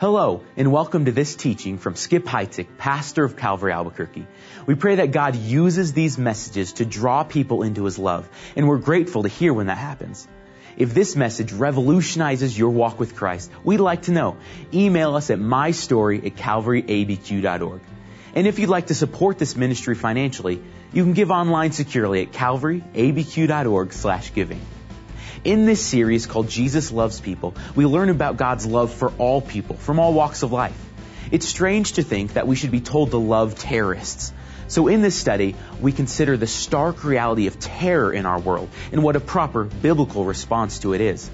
Hello, and welcome to this teaching from Skip Heitzig, pastor of Calvary Albuquerque. We pray that God uses these messages to draw people into His love, and we're grateful to hear when that happens. If this message revolutionizes your walk with Christ, we'd like to know. Email us at mystory at calvaryabq.org. And if you'd like to support this ministry financially, you can give online securely at calvaryabq.org slash giving. In this series called Jesus Loves People, we learn about God's love for all people from all walks of life. It's strange to think that we should be told to love terrorists. So in this study, we consider the stark reality of terror in our world and what a proper biblical response to it is.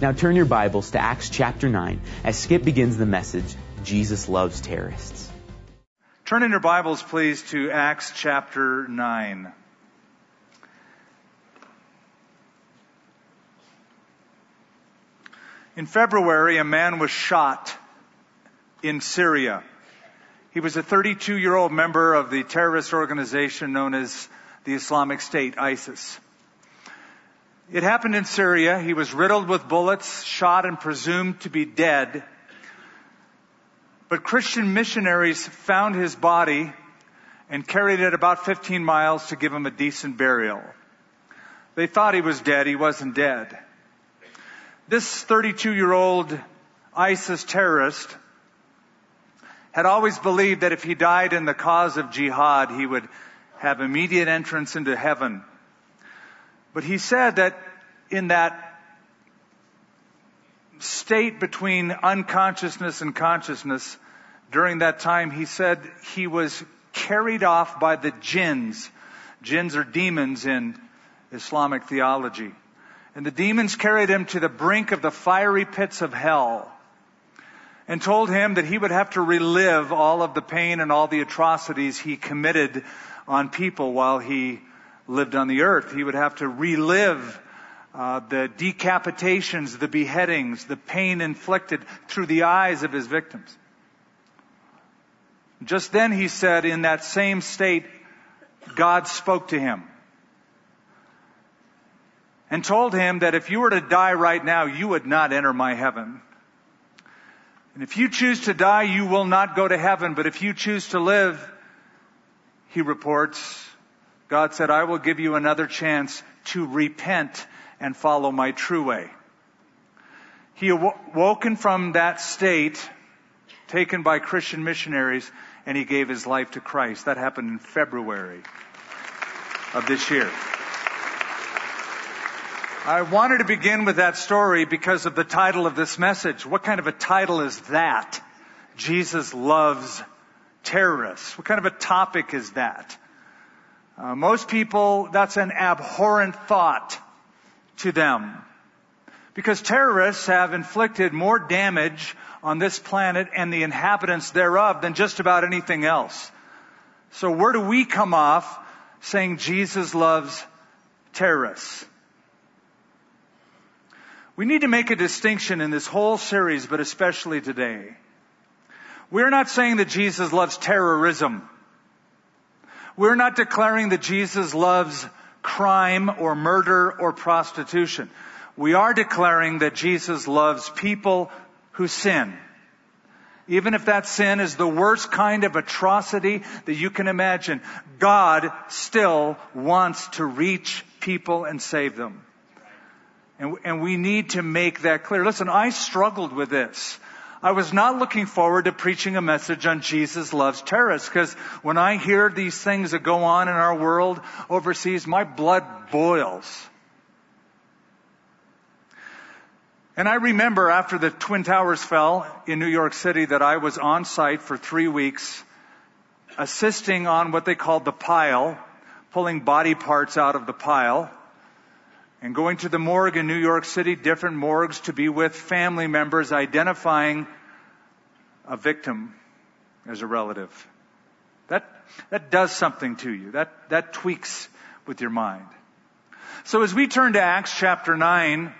Now turn your Bibles to Acts chapter 9 as Skip begins the message, Jesus Loves Terrorists. Turn in your Bibles, please, to Acts chapter 9. In February, a man was shot in Syria. He was a 32 year old member of the terrorist organization known as the Islamic State, ISIS. It happened in Syria. He was riddled with bullets, shot and presumed to be dead. But Christian missionaries found his body and carried it about 15 miles to give him a decent burial. They thought he was dead. He wasn't dead. This 32 year old ISIS terrorist had always believed that if he died in the cause of jihad, he would have immediate entrance into heaven. But he said that in that state between unconsciousness and consciousness, during that time, he said he was carried off by the jinns. Jinns are demons in Islamic theology. And the demons carried him to the brink of the fiery pits of hell and told him that he would have to relive all of the pain and all the atrocities he committed on people while he lived on the earth. He would have to relive uh, the decapitations, the beheadings, the pain inflicted through the eyes of his victims. Just then he said, in that same state, God spoke to him and told him that if you were to die right now, you would not enter my heaven. And if you choose to die, you will not go to heaven. But if you choose to live, he reports, God said, I will give you another chance to repent and follow my true way. He awoken from that state taken by Christian missionaries and he gave his life to Christ. That happened in February of this year. I wanted to begin with that story because of the title of this message. What kind of a title is that? Jesus loves terrorists. What kind of a topic is that? Uh, most people, that's an abhorrent thought to them. Because terrorists have inflicted more damage on this planet and the inhabitants thereof than just about anything else. So where do we come off saying Jesus loves terrorists? We need to make a distinction in this whole series, but especially today. We're not saying that Jesus loves terrorism. We're not declaring that Jesus loves crime or murder or prostitution. We are declaring that Jesus loves people who sin. Even if that sin is the worst kind of atrocity that you can imagine, God still wants to reach people and save them. And, and we need to make that clear. Listen, I struggled with this. I was not looking forward to preaching a message on Jesus loves terrorists because when I hear these things that go on in our world overseas, my blood boils. And I remember after the Twin Towers fell in New York City that I was on site for three weeks assisting on what they called the pile, pulling body parts out of the pile and going to the morgue in New York City, different morgues to be with family members identifying a victim as a relative. That, that does something to you. That, that tweaks with your mind. So as we turn to Acts chapter 9,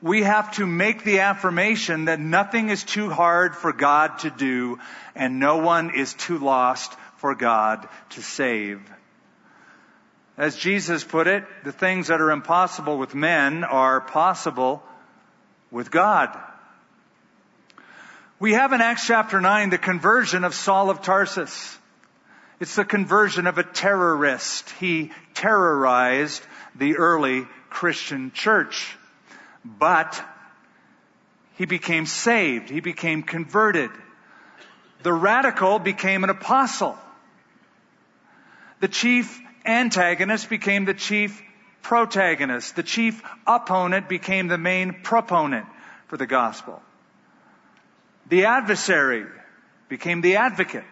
we have to make the affirmation that nothing is too hard for God to do and no one is too lost for God to save. As Jesus put it, the things that are impossible with men are possible with God. We have in Acts chapter 9 the conversion of Saul of Tarsus. It's the conversion of a terrorist. He terrorized the early Christian church. But he became saved. He became converted. The radical became an apostle. The chief antagonist became the chief protagonist. The chief opponent became the main proponent for the gospel. The adversary became the advocate.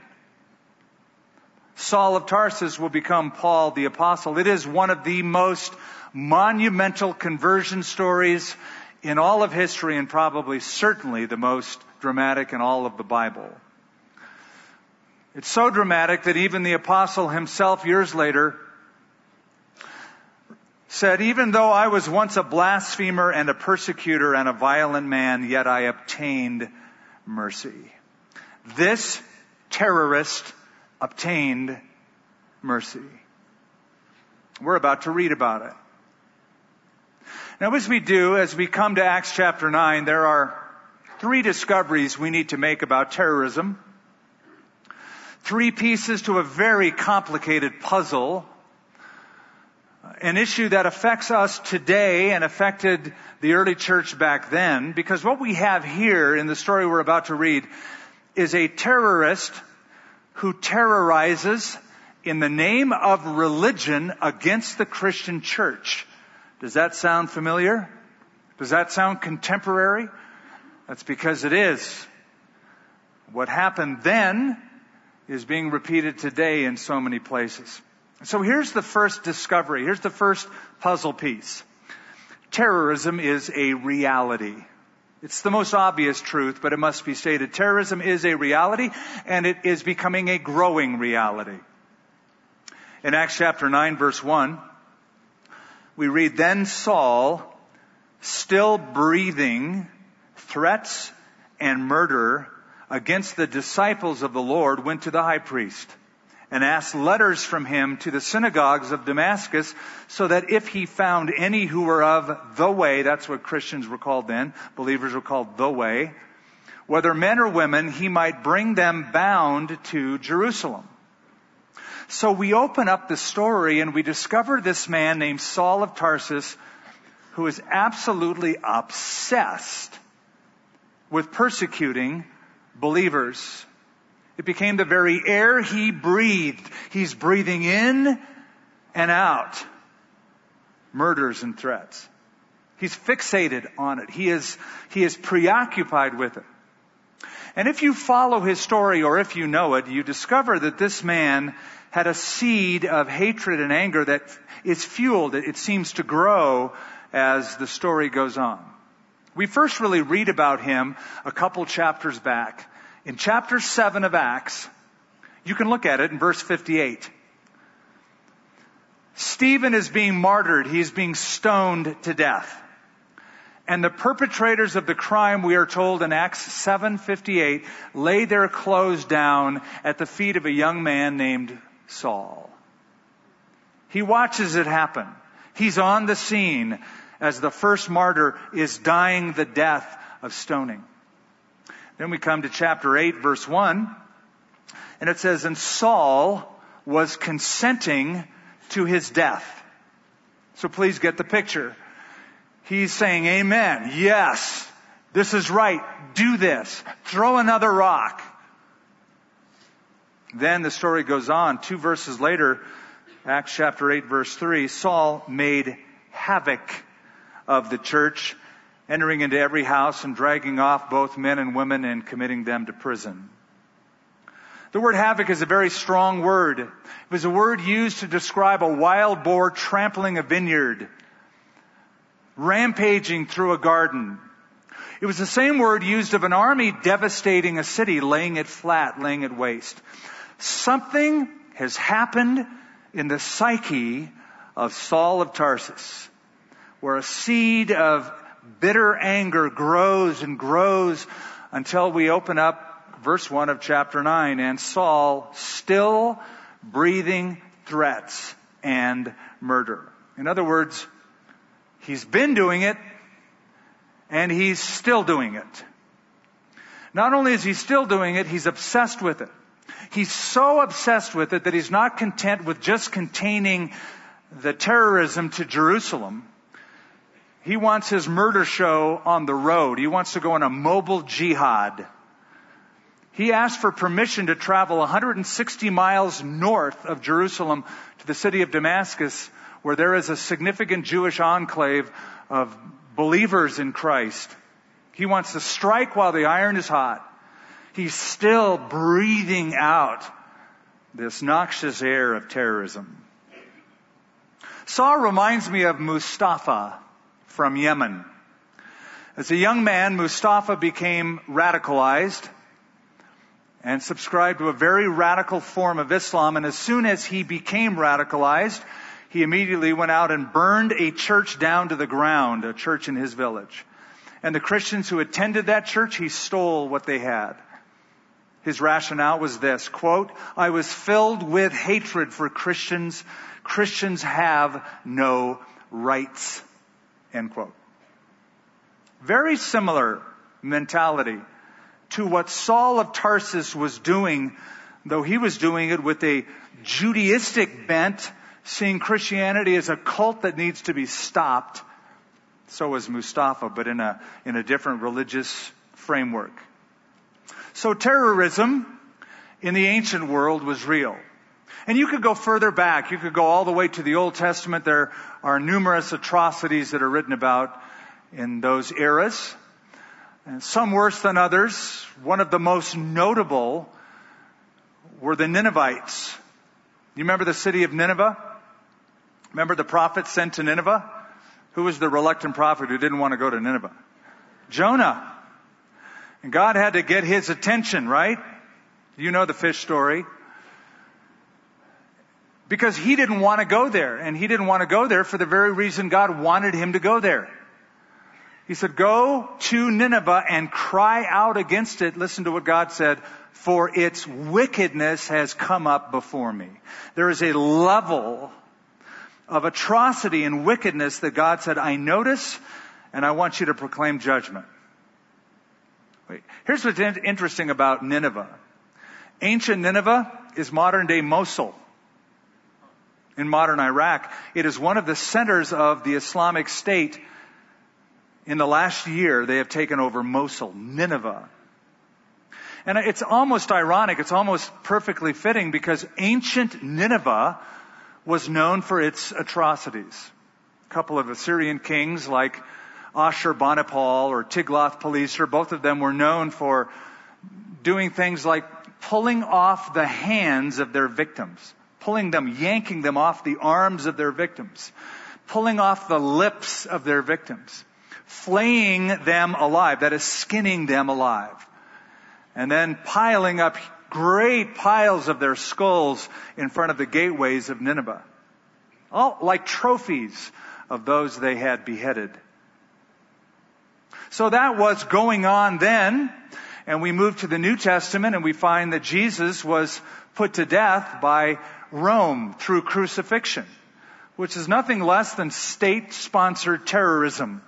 Saul of Tarsus will become Paul the apostle. It is one of the most monumental conversion stories in all of history and probably certainly the most dramatic in all of the Bible. It's so dramatic that even the apostle himself years later said, even though I was once a blasphemer and a persecutor and a violent man, yet I obtained mercy. This terrorist obtained mercy. We're about to read about it. Now, as we do, as we come to Acts chapter 9, there are three discoveries we need to make about terrorism. Three pieces to a very complicated puzzle. An issue that affects us today and affected the early church back then, because what we have here in the story we're about to read is a terrorist who terrorizes in the name of religion against the Christian church. Does that sound familiar? Does that sound contemporary? That's because it is. What happened then is being repeated today in so many places. So here's the first discovery. Here's the first puzzle piece. Terrorism is a reality. It's the most obvious truth, but it must be stated. Terrorism is a reality, and it is becoming a growing reality. In Acts chapter 9 verse 1, we read, Then Saul, still breathing threats and murder against the disciples of the Lord, went to the high priest and asked letters from him to the synagogues of Damascus so that if he found any who were of the way, that's what Christians were called then, believers were called the way, whether men or women, he might bring them bound to Jerusalem. So we open up the story and we discover this man named Saul of Tarsus who is absolutely obsessed with persecuting believers. It became the very air he breathed. He's breathing in and out murders and threats. He's fixated on it. He is, he is preoccupied with it. And if you follow his story or if you know it, you discover that this man had a seed of hatred and anger that is fueled, it seems to grow as the story goes on. We first really read about him a couple chapters back. In chapter 7 of Acts, you can look at it in verse 58. Stephen is being martyred. He is being stoned to death. And the perpetrators of the crime, we are told in Acts 7:58, lay their clothes down at the feet of a young man named Saul. He watches it happen. He's on the scene as the first martyr is dying the death of stoning. Then we come to chapter 8 verse 1 and it says, and Saul was consenting to his death. So please get the picture. He's saying, amen. Yes. This is right. Do this. Throw another rock. Then the story goes on. Two verses later, Acts chapter 8 verse 3, Saul made havoc of the church, entering into every house and dragging off both men and women and committing them to prison. The word havoc is a very strong word. It was a word used to describe a wild boar trampling a vineyard, rampaging through a garden. It was the same word used of an army devastating a city, laying it flat, laying it waste. Something has happened in the psyche of Saul of Tarsus, where a seed of bitter anger grows and grows until we open up verse 1 of chapter 9 and Saul still breathing threats and murder. In other words, he's been doing it and he's still doing it. Not only is he still doing it, he's obsessed with it. He's so obsessed with it that he's not content with just containing the terrorism to Jerusalem. He wants his murder show on the road. He wants to go on a mobile jihad. He asked for permission to travel 160 miles north of Jerusalem to the city of Damascus, where there is a significant Jewish enclave of believers in Christ. He wants to strike while the iron is hot. He's still breathing out this noxious air of terrorism. Saul reminds me of Mustafa from Yemen. As a young man, Mustafa became radicalized and subscribed to a very radical form of Islam. And as soon as he became radicalized, he immediately went out and burned a church down to the ground, a church in his village. And the Christians who attended that church, he stole what they had. His rationale was this, quote, I was filled with hatred for Christians. Christians have no rights, end quote. Very similar mentality to what Saul of Tarsus was doing, though he was doing it with a Judaistic bent, seeing Christianity as a cult that needs to be stopped. So was Mustafa, but in a, in a different religious framework. So terrorism in the ancient world was real. And you could go further back. You could go all the way to the Old Testament. There are numerous atrocities that are written about in those eras. And some worse than others. One of the most notable were the Ninevites. You remember the city of Nineveh? Remember the prophet sent to Nineveh? Who was the reluctant prophet who didn't want to go to Nineveh? Jonah. And God had to get his attention, right? You know the fish story. Because he didn't want to go there. And he didn't want to go there for the very reason God wanted him to go there. He said, go to Nineveh and cry out against it. Listen to what God said. For its wickedness has come up before me. There is a level of atrocity and wickedness that God said, I notice and I want you to proclaim judgment. Wait. Here's what's interesting about Nineveh. Ancient Nineveh is modern day Mosul in modern Iraq. It is one of the centers of the Islamic State in the last year, they have taken over Mosul, Nineveh. And it's almost ironic, it's almost perfectly fitting because ancient Nineveh was known for its atrocities. A couple of Assyrian kings like Ashurbanipal or Tiglath-Pileser, both of them were known for doing things like pulling off the hands of their victims, pulling them, yanking them off the arms of their victims, pulling off the lips of their victims flaying them alive, that is skinning them alive. And then piling up great piles of their skulls in front of the gateways of Nineveh. All like trophies of those they had beheaded. So that was going on then. And we move to the New Testament and we find that Jesus was put to death by Rome through crucifixion, which is nothing less than state sponsored terrorism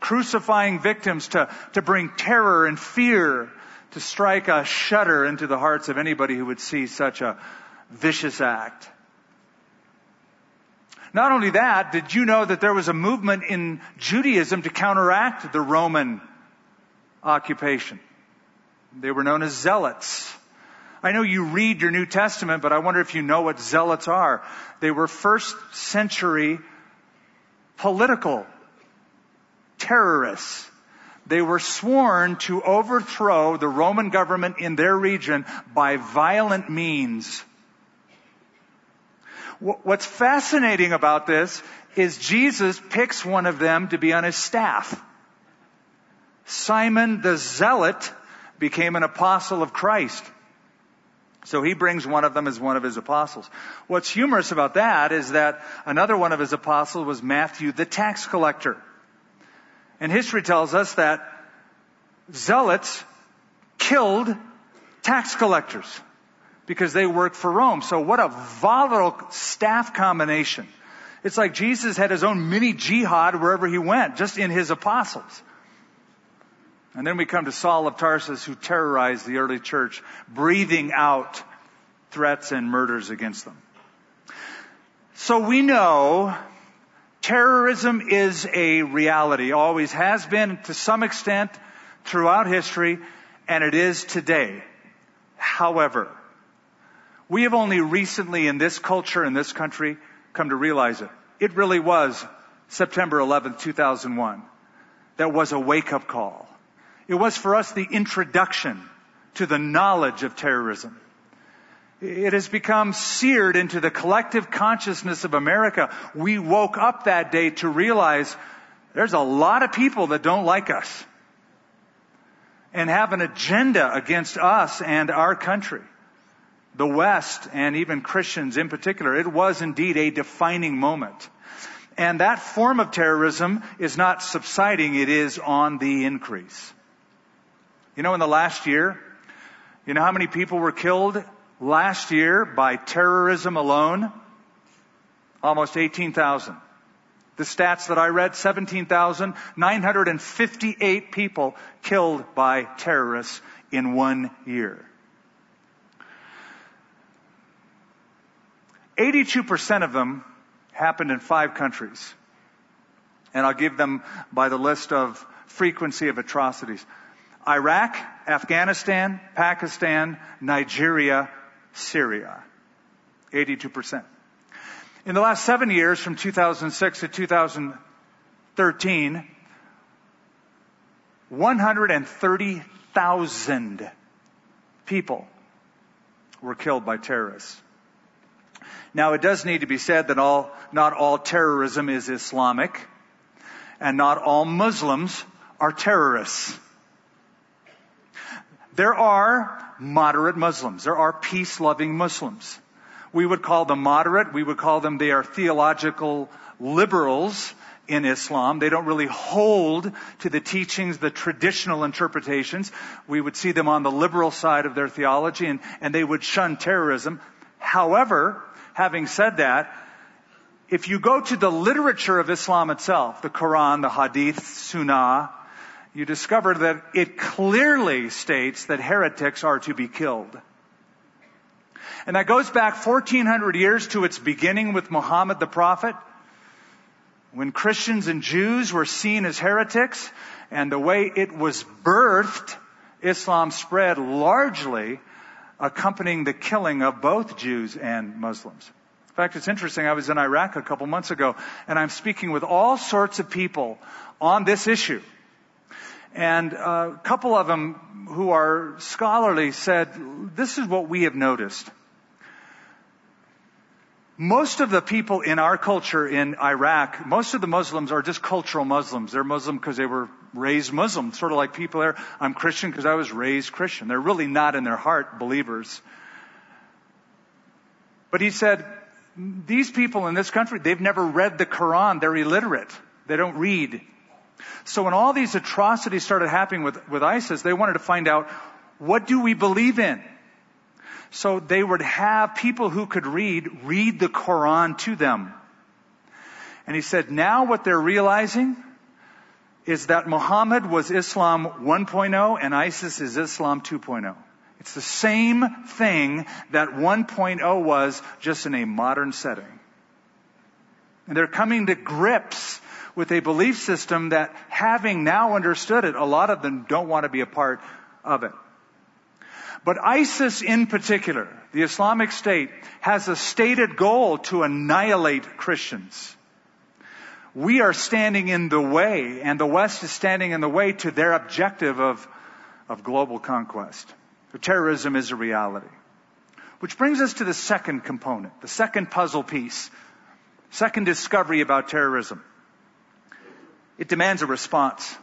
crucifying victims to, to bring terror and fear, to strike a shudder into the hearts of anybody who would see such a vicious act. Not only that, did you know that there was a movement in Judaism to counteract the Roman occupation? They were known as zealots. I know you read your New Testament, but I wonder if you know what zealots are. They were first century political terrorists. They were sworn to overthrow the Roman government in their region by violent means. What's fascinating about this is Jesus picks one of them to be on his staff. Simon the Zealot became an apostle of Christ. So he brings one of them as one of his apostles. What's humorous about that is that another one of his apostles was Matthew the tax collector. And history tells us that zealots killed tax collectors because they worked for Rome. So what a volatile staff combination. It's like Jesus had his own mini jihad wherever he went, just in his apostles. And then we come to Saul of Tarsus who terrorized the early church, breathing out threats and murders against them. So we know terrorism is a reality, always has been to some extent throughout history, and it is today. However, we have only recently in this culture, in this country, come to realize it. It really was September 11th, 2001. That was a wake up call. It was for us the introduction to the knowledge of terrorism. It has become seared into the collective consciousness of America. We woke up that day to realize there's a lot of people that don't like us and have an agenda against us and our country. The West and even Christians in particular. It was indeed a defining moment. And that form of terrorism is not subsiding, it is on the increase. You know, in the last year, you know how many people were killed last year by terrorism alone? Almost 18,000. The stats that I read, 17,958 people killed by terrorists in one year. 82% of them happened in five countries. And I'll give them by the list of frequency of atrocities. Iraq, Afghanistan, Pakistan, Nigeria, Syria. 82%. In the last seven years, from 2006 to 2013, 130,000 people were killed by terrorists. Now, it does need to be said that all, not all terrorism is Islamic, and not all Muslims are terrorists. There are moderate Muslims. There are peace-loving Muslims. We would call them moderate. We would call them, they are theological liberals in Islam. They don't really hold to the teachings, the traditional interpretations. We would see them on the liberal side of their theology and, and they would shun terrorism. However, having said that, if you go to the literature of Islam itself, the Quran, the Hadith, Sunnah, you discover that it clearly states that heretics are to be killed. And that goes back 1400 years to its beginning with Muhammad the Prophet, when Christians and Jews were seen as heretics, and the way it was birthed, Islam spread largely accompanying the killing of both Jews and Muslims. In fact, it's interesting. I was in Iraq a couple months ago, and I'm speaking with all sorts of people on this issue. And a couple of them who are scholarly said, this is what we have noticed. Most of the people in our culture in Iraq, most of the Muslims are just cultural Muslims. They're Muslim because they were raised Muslim, sort of like people there. I'm Christian because I was raised Christian. They're really not in their heart believers. But he said, these people in this country, they've never read the Quran. They're illiterate. They don't read. So when all these atrocities started happening with, with ISIS, they wanted to find out, what do we believe in? So they would have people who could read, read the Quran to them. And he said, now what they're realizing is that Muhammad was Islam 1.0 and ISIS is Islam 2.0. It's the same thing that 1.0 was, just in a modern setting. And they're coming to grips with a belief system that having now understood it, a lot of them don't want to be a part of it. But ISIS in particular, the Islamic State, has a stated goal to annihilate Christians. We are standing in the way, and the West is standing in the way to their objective of, of global conquest. Terrorism is a reality. Which brings us to the second component, the second puzzle piece, second discovery about terrorism. It demands a response.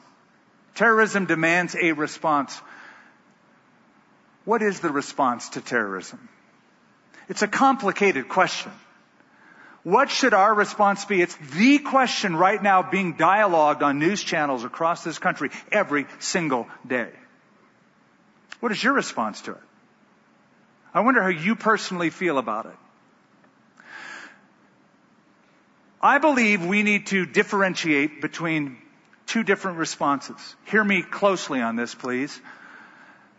Terrorism demands a response. What is the response to terrorism? It's a complicated question. What should our response be? It's the question right now being dialogued on news channels across this country every single day. What is your response to it? I wonder how you personally feel about it. I believe we need to differentiate between two different responses. Hear me closely on this, please.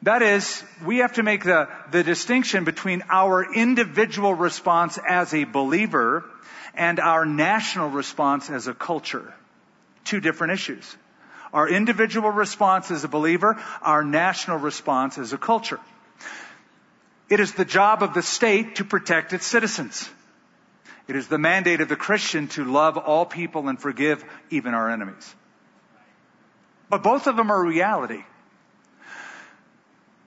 That is, we have to make the, the distinction between our individual response as a believer and our national response as a culture. Two different issues. Our individual response as a believer, our national response as a culture. It is the job of the state to protect its citizens. It is the mandate of the Christian to love all people and forgive even our enemies. But both of them are reality.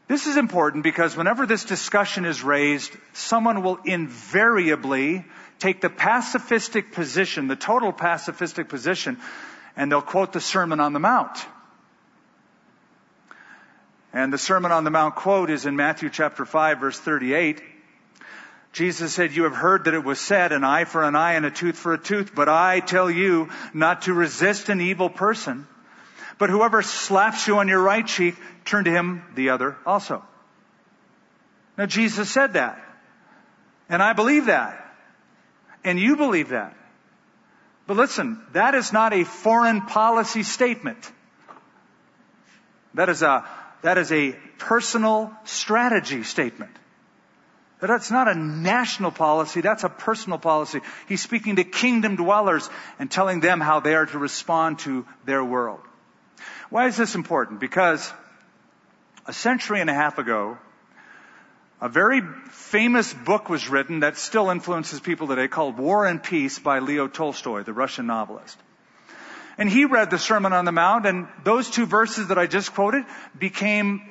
This is important because whenever this discussion is raised, someone will invariably take the pacifistic position, the total pacifistic position, and they'll quote the Sermon on the Mount. And the Sermon on the Mount quote is in Matthew chapter 5 verse 38. Jesus said, you have heard that it was said, an eye for an eye and a tooth for a tooth, but I tell you not to resist an evil person. But whoever slaps you on your right cheek, turn to him the other also. Now Jesus said that. And I believe that. And you believe that. But listen, that is not a foreign policy statement. That is a, that is a personal strategy statement. But that's not a national policy, that's a personal policy. He's speaking to kingdom dwellers and telling them how they are to respond to their world. Why is this important? Because a century and a half ago, a very famous book was written that still influences people today called War and Peace by Leo Tolstoy, the Russian novelist. And he read the Sermon on the Mount and those two verses that I just quoted became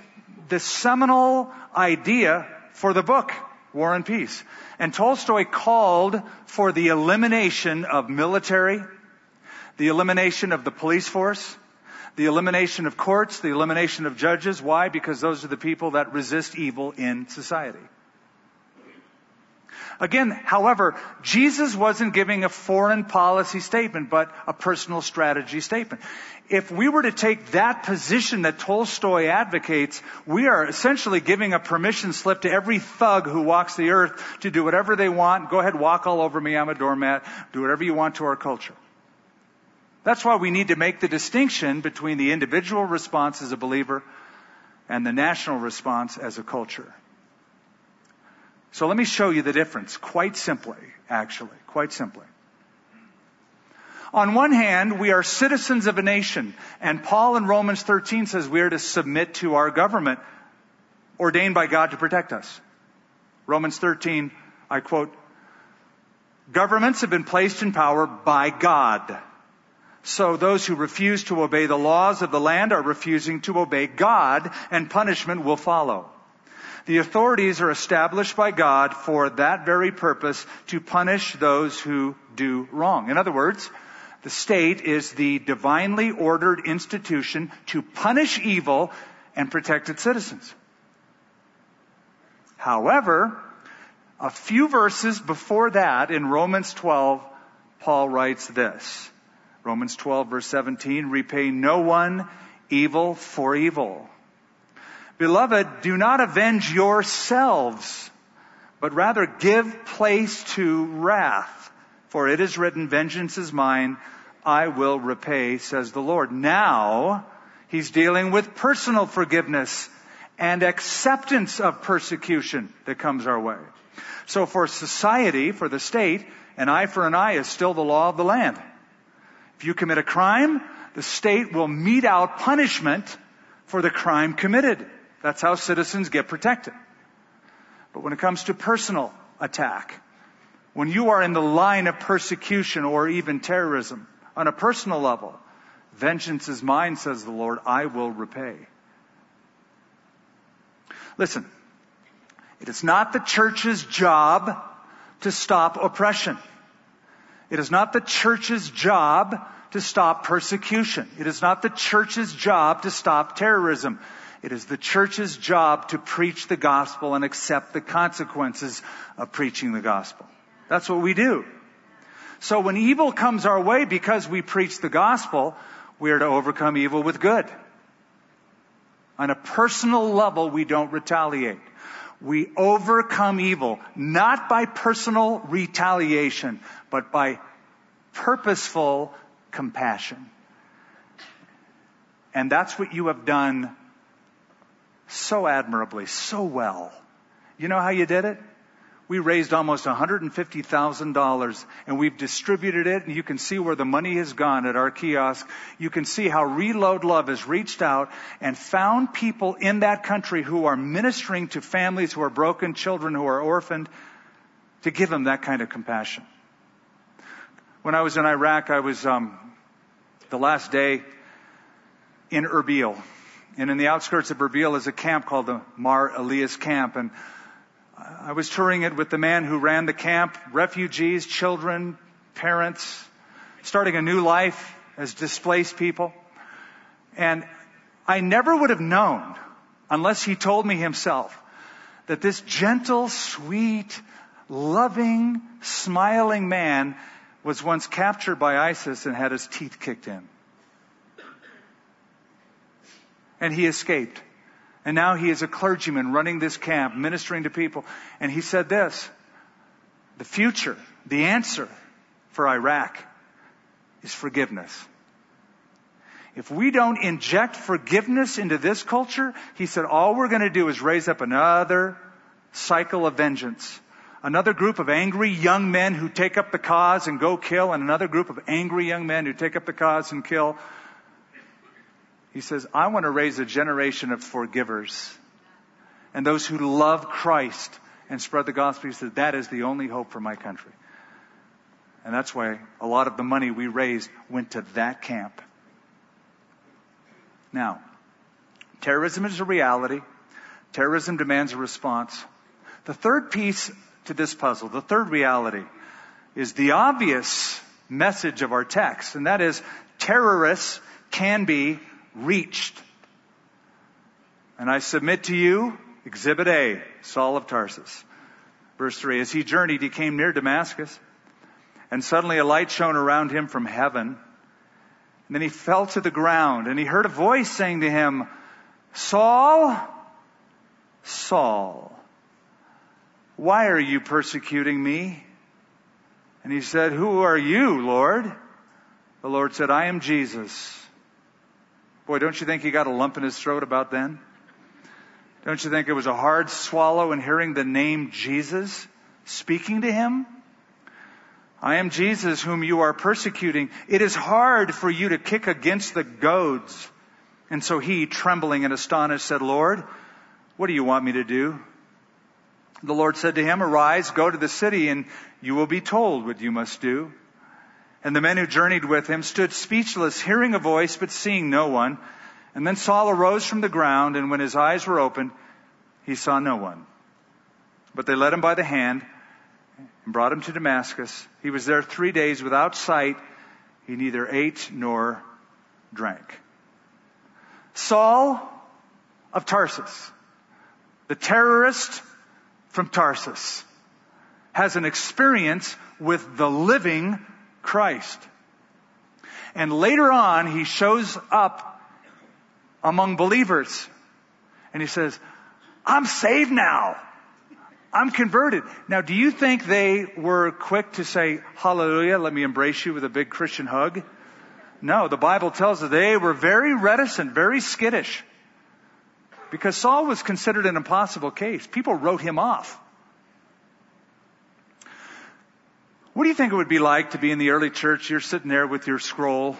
the seminal idea for the book, War and Peace. And Tolstoy called for the elimination of military, the elimination of the police force, the elimination of courts, the elimination of judges. Why? Because those are the people that resist evil in society. Again, however, Jesus wasn't giving a foreign policy statement, but a personal strategy statement. If we were to take that position that Tolstoy advocates, we are essentially giving a permission slip to every thug who walks the earth to do whatever they want. Go ahead, walk all over me, I'm a doormat. Do whatever you want to our culture. That's why we need to make the distinction between the individual response as a believer and the national response as a culture. So let me show you the difference quite simply, actually, quite simply. On one hand, we are citizens of a nation, and Paul in Romans 13 says we are to submit to our government ordained by God to protect us. Romans 13, I quote, governments have been placed in power by God so those who refuse to obey the laws of the land are refusing to obey God and punishment will follow. The authorities are established by God for that very purpose to punish those who do wrong. In other words, the state is the divinely ordered institution to punish evil and protect its citizens. However, a few verses before that in Romans 12, Paul writes this. Romans 12 verse 17, repay no one evil for evil. Beloved, do not avenge yourselves, but rather give place to wrath. For it is written, vengeance is mine, I will repay, says the Lord. Now, he's dealing with personal forgiveness and acceptance of persecution that comes our way. So for society, for the state, an eye for an eye is still the law of the land. If you commit a crime, the state will mete out punishment for the crime committed. That's how citizens get protected. But when it comes to personal attack, when you are in the line of persecution or even terrorism, on a personal level, vengeance is mine, says the Lord, I will repay. Listen, it is not the church's job to stop oppression. It is not the church's job to stop persecution. It is not the church's job to stop terrorism. It is the church's job to preach the gospel and accept the consequences of preaching the gospel. That's what we do. So when evil comes our way because we preach the gospel, we are to overcome evil with good. On a personal level, we don't retaliate. We overcome evil, not by personal retaliation, but by purposeful compassion. And that's what you have done so admirably, so well. You know how you did it? We raised almost $150,000 and we've distributed it and you can see where the money has gone at our kiosk. You can see how Reload Love has reached out and found people in that country who are ministering to families who are broken, children who are orphaned, to give them that kind of compassion. When I was in Iraq, I was um, the last day in Erbil. And in the outskirts of Erbil is a camp called the Mar Elias Camp. And I was touring it with the man who ran the camp, refugees, children, parents, starting a new life as displaced people. And I never would have known, unless he told me himself, that this gentle, sweet, loving, smiling man was once captured by ISIS and had his teeth kicked in. And he escaped. And now he is a clergyman running this camp, ministering to people. And he said this, the future, the answer for Iraq is forgiveness. If we don't inject forgiveness into this culture, he said, all we're going to do is raise up another cycle of vengeance. Another group of angry young men who take up the cause and go kill, and another group of angry young men who take up the cause and kill. He says, I want to raise a generation of forgivers and those who love Christ and spread the gospel. He said, that is the only hope for my country. And that's why a lot of the money we raised went to that camp. Now, terrorism is a reality. Terrorism demands a response. The third piece to this puzzle, the third reality, is the obvious message of our text, and that is terrorists can be reached. And I submit to you, Exhibit A, Saul of Tarsus. Verse 3 As he journeyed, he came near Damascus, and suddenly a light shone around him from heaven. And then he fell to the ground, and he heard a voice saying to him, Saul, Saul, why are you persecuting me? And he said, Who are you, Lord? The Lord said, I am Jesus Boy, don't you think he got a lump in his throat about then? Don't you think it was a hard swallow in hearing the name Jesus speaking to him? I am Jesus whom you are persecuting. It is hard for you to kick against the goads. And so he, trembling and astonished, said, Lord, what do you want me to do? The Lord said to him, Arise, go to the city, and you will be told what you must do. And the men who journeyed with him stood speechless, hearing a voice but seeing no one. And then Saul arose from the ground, and when his eyes were opened, he saw no one. But they led him by the hand and brought him to Damascus. He was there three days without sight. He neither ate nor drank. Saul of Tarsus, the terrorist from Tarsus, has an experience with the living Christ. And later on, he shows up among believers and he says, I'm saved now. I'm converted. Now, do you think they were quick to say, hallelujah, let me embrace you with a big Christian hug? No, the Bible tells us they were very reticent, very skittish. Because Saul was considered an impossible case. People wrote him off. What do you think it would be like to be in the early church? You're sitting there with your scroll.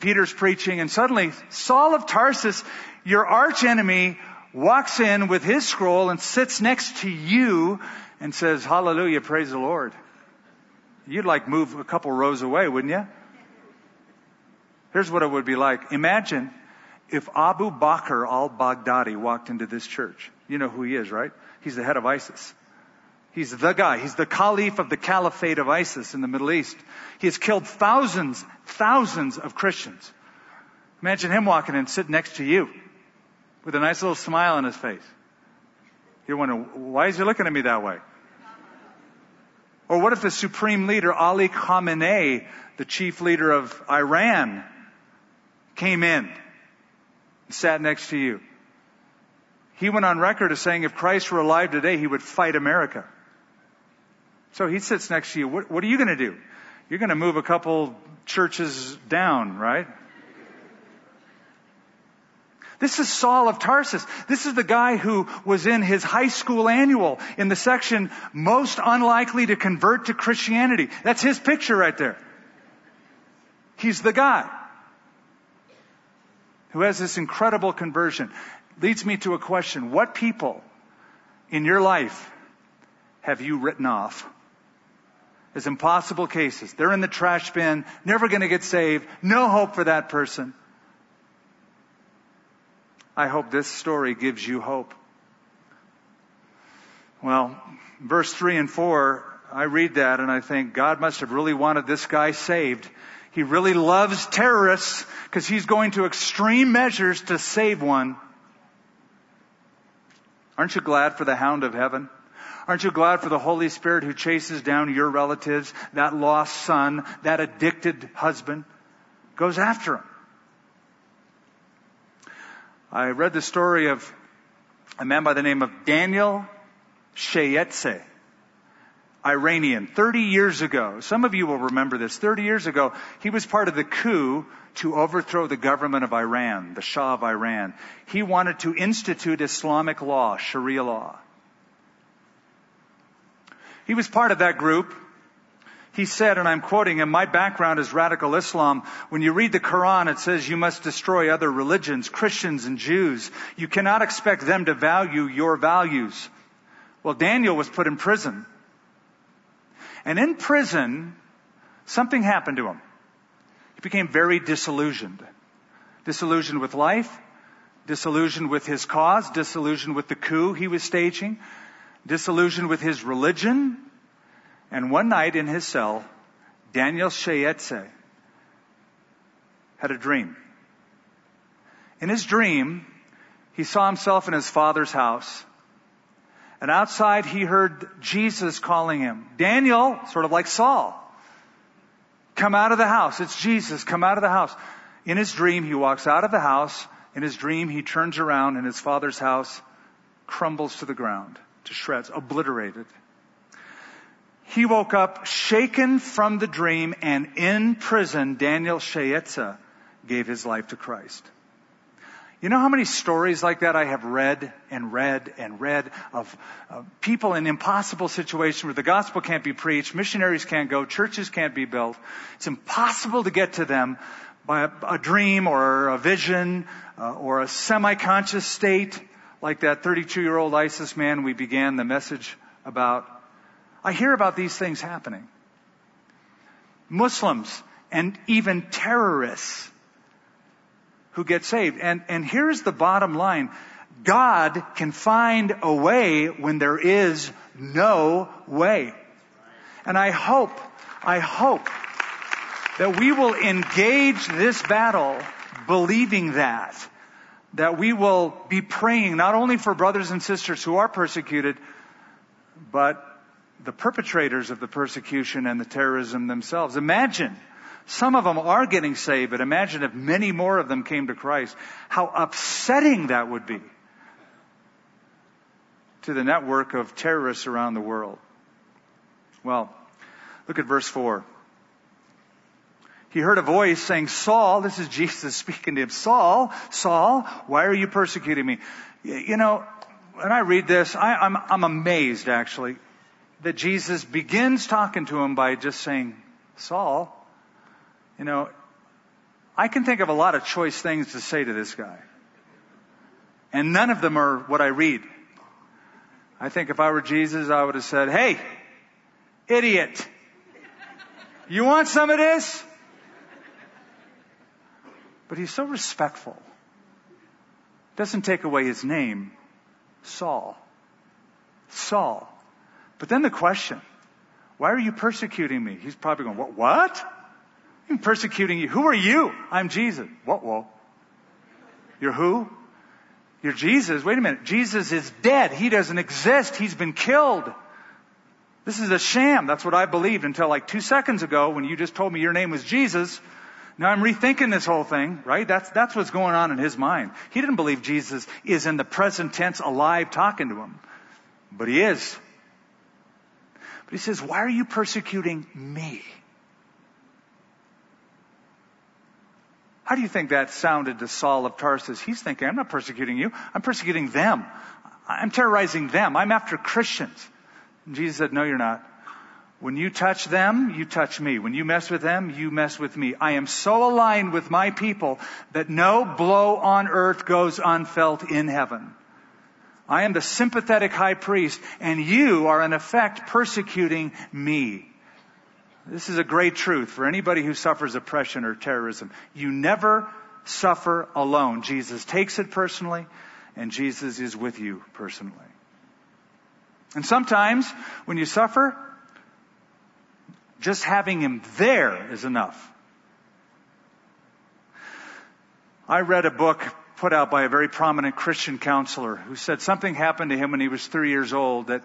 Peter's preaching and suddenly Saul of Tarsus, your arch enemy, walks in with his scroll and sits next to you and says, hallelujah, praise the Lord. You'd like move a couple rows away, wouldn't you? Here's what it would be like. Imagine if Abu Bakr al-Baghdadi walked into this church. You know who he is, right? He's the head of ISIS. He's the guy. He's the caliph of the caliphate of ISIS in the Middle East. He has killed thousands, thousands of Christians. Imagine him walking in, sitting next to you with a nice little smile on his face. You're wondering, why is he looking at me that way? Or what if the supreme leader, Ali Khamenei, the chief leader of Iran, came in and sat next to you? He went on record as saying if Christ were alive today, he would fight America. So he sits next to you. What, what are you going to do? you're going to move a couple churches down, right? This is Saul of Tarsus. This is the guy who was in his high school annual in the section most unlikely to convert to Christianity. That's his picture right there. He's the guy who has this incredible conversion. Leads me to a question. What people in your life have you written off? As impossible cases. They're in the trash bin, never gonna get saved, no hope for that person. I hope this story gives you hope. Well, verse 3 and 4, I read that and I think God must have really wanted this guy saved. He really loves terrorists because he's going to extreme measures to save one. Aren't you glad for the hound of heaven? Aren't you glad for the Holy Spirit who chases down your relatives, that lost son, that addicted husband, goes after him? I read the story of a man by the name of Daniel Shayesteh, Iranian, 30 years ago. Some of you will remember this. 30 years ago, he was part of the coup to overthrow the government of Iran, the Shah of Iran. He wanted to institute Islamic law, Sharia law. He was part of that group. He said, and I'm quoting him, my background is radical Islam. When you read the Quran, it says you must destroy other religions, Christians and Jews. You cannot expect them to value your values. Well, Daniel was put in prison. And in prison, something happened to him. He became very disillusioned. Disillusioned with life, disillusioned with his cause, disillusioned with the coup he was staging, disillusioned with his religion, and one night in his cell, Daniel Shayesteh had a dream. In his dream, he saw himself in his father's house. And outside he heard Jesus calling him. Daniel, sort of like Saul, come out of the house. It's Jesus, come out of the house. In his dream, he walks out of the house. In his dream, he turns around and his father's house crumbles to the ground, to shreds, obliterated. He woke up shaken from the dream and in prison, Daniel Shayesteh gave his life to Christ. You know how many stories like that I have read and read and read of, of people in impossible situations where the gospel can't be preached, missionaries can't go, churches can't be built. It's impossible to get to them by a, a dream or a vision uh, or a semi-conscious state like that 32 year old ISIS man we began the message about I hear about these things happening. Muslims and even terrorists who get saved. And, and here's the bottom line. God can find a way when there is no way. And I hope, I hope that we will engage this battle believing that. That we will be praying not only for brothers and sisters who are persecuted, but the perpetrators of the persecution and the terrorism themselves. Imagine, some of them are getting saved, but imagine if many more of them came to Christ. How upsetting that would be to the network of terrorists around the world. Well, look at verse 4. He heard a voice saying, Saul, this is Jesus speaking to him, Saul, Saul, why are you persecuting me? You know, when I read this, I, I'm, I'm amazed actually that Jesus begins talking to him by just saying, Saul, you know, I can think of a lot of choice things to say to this guy. And none of them are what I read. I think if I were Jesus, I would have said, Hey, idiot, you want some of this? But he's so respectful. Doesn't take away his name, Saul. Saul. But then the question, why are you persecuting me? He's probably going, what? What? I'm persecuting you. Who are you? I'm Jesus. What? Whoa. You're who? You're Jesus. Wait a minute. Jesus is dead. He doesn't exist. He's been killed. This is a sham. That's what I believed until like two seconds ago when you just told me your name was Jesus. Now I'm rethinking this whole thing, right? That's, that's what's going on in his mind. He didn't believe Jesus is in the present tense alive talking to him. But he is. But he says, why are you persecuting me? How do you think that sounded to Saul of Tarsus? He's thinking, I'm not persecuting you. I'm persecuting them. I'm terrorizing them. I'm after Christians. And Jesus said, no, you're not. When you touch them, you touch me. When you mess with them, you mess with me. I am so aligned with my people that no blow on earth goes unfelt in heaven. I am the sympathetic high priest, and you are in effect persecuting me. This is a great truth for anybody who suffers oppression or terrorism. You never suffer alone. Jesus takes it personally, and Jesus is with you personally. And sometimes when you suffer, just having him there is enough. I read a book put out by a very prominent Christian counselor who said something happened to him when he was three years old that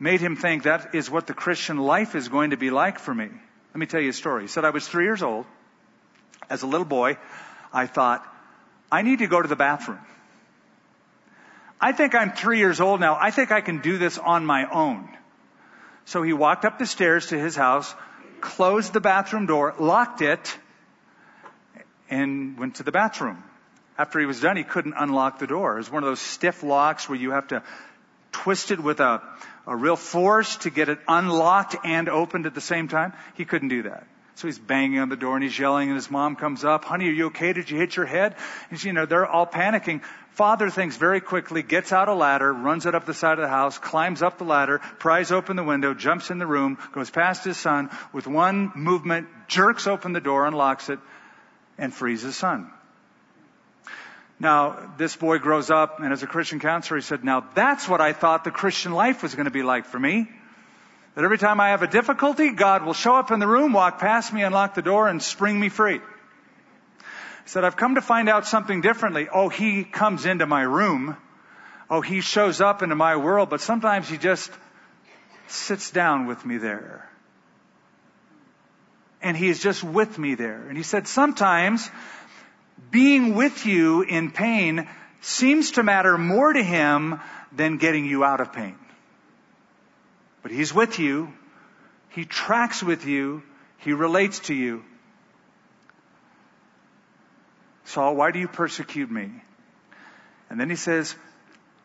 made him think that is what the Christian life is going to be like for me. Let me tell you a story. He said, I was three years old. As a little boy, I thought, I need to go to the bathroom. I think I'm three years old now. I think I can do this on my own. So he walked up the stairs to his house, closed the bathroom door, locked it, and went to the bathroom. After he was done, he couldn't unlock the door. It was one of those stiff locks where you have to twist it with a, a real force to get it unlocked and opened at the same time. He couldn't do that. So he's banging on the door and he's yelling and his mom comes up, honey, are you okay? Did you hit your head? And you know, they're all panicking. Father thinks very quickly, gets out a ladder, runs it up the side of the house, climbs up the ladder, pries open the window, jumps in the room, goes past his son, with one movement, jerks open the door, unlocks it, and frees his son. Now, this boy grows up, and as a Christian counselor, he said, now that's what I thought the Christian life was going to be like for me. That every time I have a difficulty, God will show up in the room, walk past me, unlock the door, and spring me free. Said, I've come to find out something differently. Oh, he comes into my room. Oh, he shows up into my world, but sometimes he just sits down with me there. And he is just with me there. And he said, sometimes being with you in pain seems to matter more to him than getting you out of pain. But he's with you. He tracks with you. He relates to you. Saul, why do you persecute me? And then he says,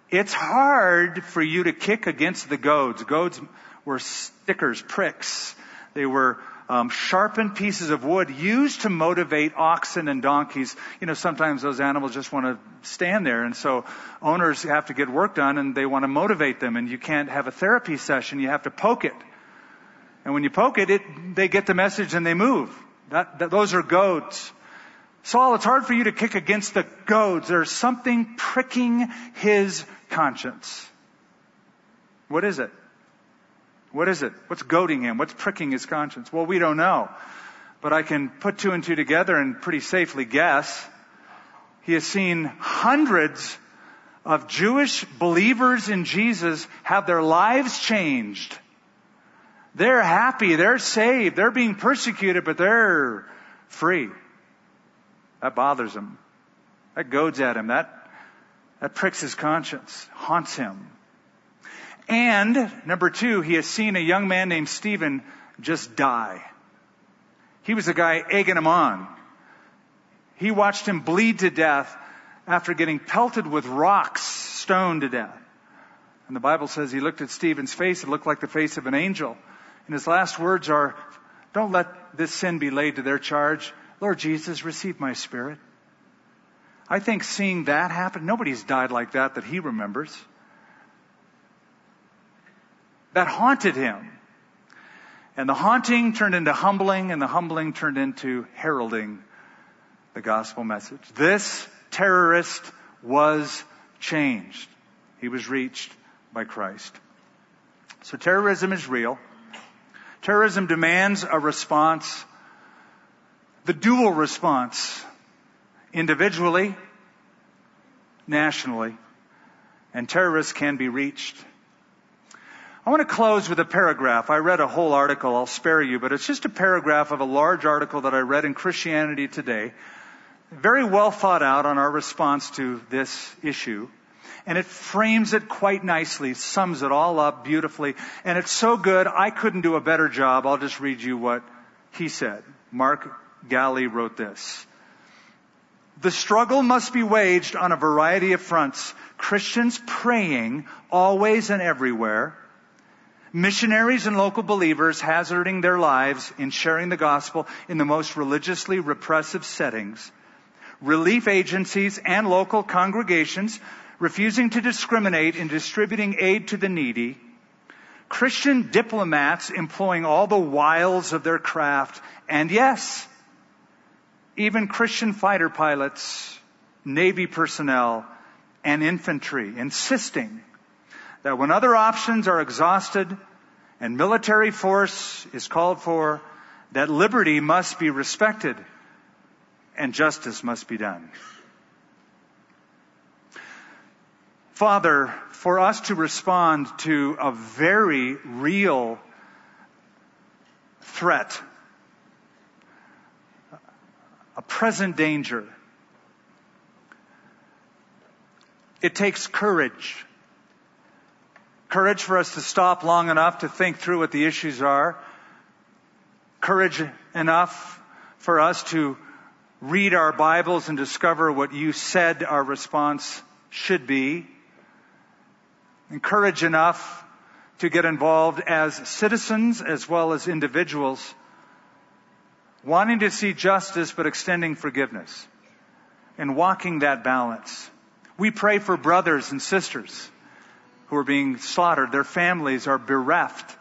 it's hard for you to kick against the goads. Goads were stickers, pricks. They were um, sharpened pieces of wood used to motivate oxen and donkeys. You know, sometimes those animals just want to stand there, and so owners have to get work done, and they want to motivate them. And you can't have a therapy session; you have to poke it. And when you poke it, it they get the message and they move. That, that, those are goads. Saul, it's hard for you to kick against the goads. There's something pricking his conscience. What is it? What is it? What's goading him? What's pricking his conscience? Well, we don't know. But I can put two and two together and pretty safely guess. He has seen hundreds of Jewish believers in Jesus have their lives changed. They're happy, they're saved, they're being persecuted, but they're free. That bothers him. That goads at him. That, that pricks his conscience, haunts him. And number two, he has seen a young man named Stephen just die. He was the guy egging him on. He watched him bleed to death after getting pelted with rocks, stoned to death. And the Bible says he looked at Stephen's face. It looked like the face of an angel. And his last words are, don't let this sin be laid to their charge. Lord Jesus, receive my spirit. I think seeing that happen, nobody's died like that that he remembers that haunted him. And the haunting turned into humbling, and the humbling turned into heralding the gospel message. This terrorist was changed. He was reached by Christ. So terrorism is real. Terrorism demands a response, the dual response, individually, nationally, and terrorists can be reached I want to close with a paragraph. I read a whole article, I'll spare you, but it's just a paragraph of a large article that I read in Christianity Today. Very well thought out on our response to this issue. And it frames it quite nicely, sums it all up beautifully. And it's so good, I couldn't do a better job. I'll just read you what he said. Mark Galli wrote this. The struggle must be waged on a variety of fronts. Christians praying always and everywhere. Missionaries and local believers hazarding their lives in sharing the gospel in the most religiously repressive settings. Relief agencies and local congregations refusing to discriminate in distributing aid to the needy. Christian diplomats employing all the wiles of their craft. And yes, even Christian fighter pilots, Navy personnel, and infantry insisting that when other options are exhausted and military force is called for, that liberty must be respected and justice must be done. Father, for us to respond to a very real threat a present danger. It takes courage. Courage for us to stop long enough to think through what the issues are. Courage enough for us to read our Bibles and discover what you said our response should be. And courage enough to get involved as citizens as well as individuals wanting to see justice but extending forgiveness and walking that balance. We pray for brothers and sisters who are being slaughtered. Their families are bereft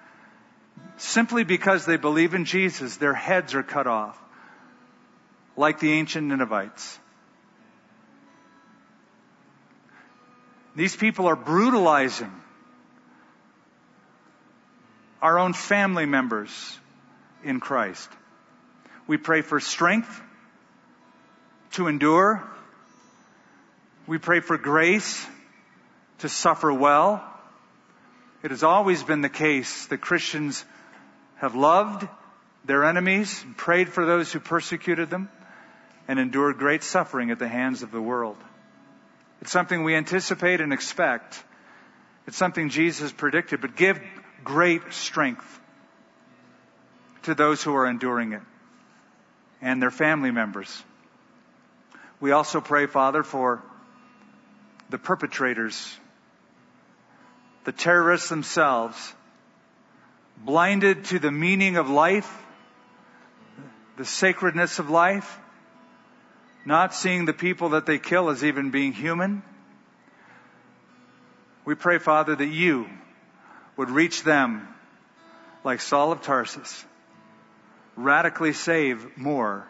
simply because they believe in Jesus. Their heads are cut off like the ancient Ninevites. These people are brutalizing our own family members in Christ. We pray for strength to endure. We pray for grace to suffer well. It has always been the case that Christians have loved their enemies, prayed for those who persecuted them, and endured great suffering at the hands of the world. It's something we anticipate and expect. It's something Jesus predicted, but give great strength to those who are enduring it and their family members. We also pray, Father, for the perpetrators, the terrorists themselves, blinded to the meaning of life, the sacredness of life, not seeing the people that they kill as even being human. We pray, Father, that you would reach them like Saul of Tarsus radically save more.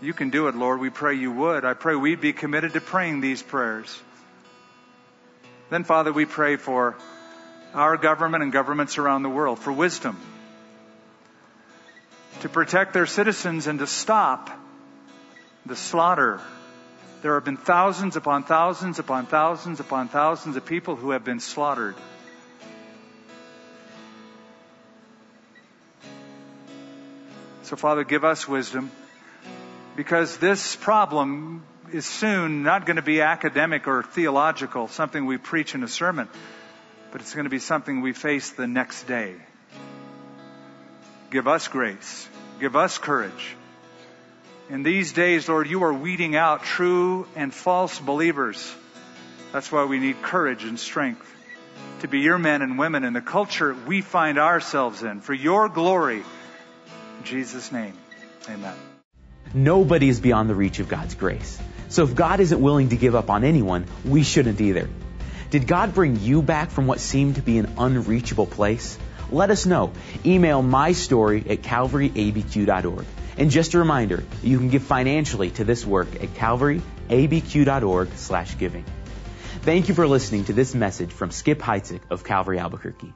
You can do it, Lord. We pray you would. I pray we'd be committed to praying these prayers. Then, Father, we pray for our government and governments around the world for wisdom to protect their citizens and to stop the slaughter. There have been thousands upon thousands upon thousands upon thousands of people who have been slaughtered. So, Father, give us wisdom because this problem is soon not going to be academic or theological, something we preach in a sermon, but it's going to be something we face the next day. Give us grace. Give us courage. In these days, Lord, you are weeding out true and false believers. That's why we need courage and strength to be your men and women in the culture we find ourselves in for your glory Jesus' name, amen. Nobody is beyond the reach of God's grace. So if God isn't willing to give up on anyone, we shouldn't either. Did God bring you back from what seemed to be an unreachable place? Let us know. Email my story at calvaryabq.org. And just a reminder, you can give financially to this work at calvaryabq.org slash giving. Thank you for listening to this message from Skip Heitzig of Calvary Albuquerque.